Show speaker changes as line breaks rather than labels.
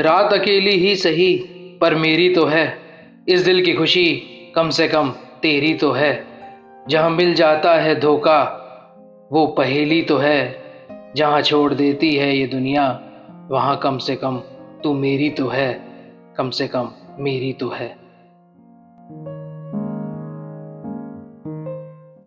रात अकेली ही सही, पर मेरी तो है। इस दिल की खुशी कम से कम तेरी तो है। जहाँ मिल जाता है धोखा, वो पहेली तो है। जहाँ छोड़ देती है ये दुनिया, वहाँ कम से कम तू मेरी तो है। कम से कम मेरी तो है।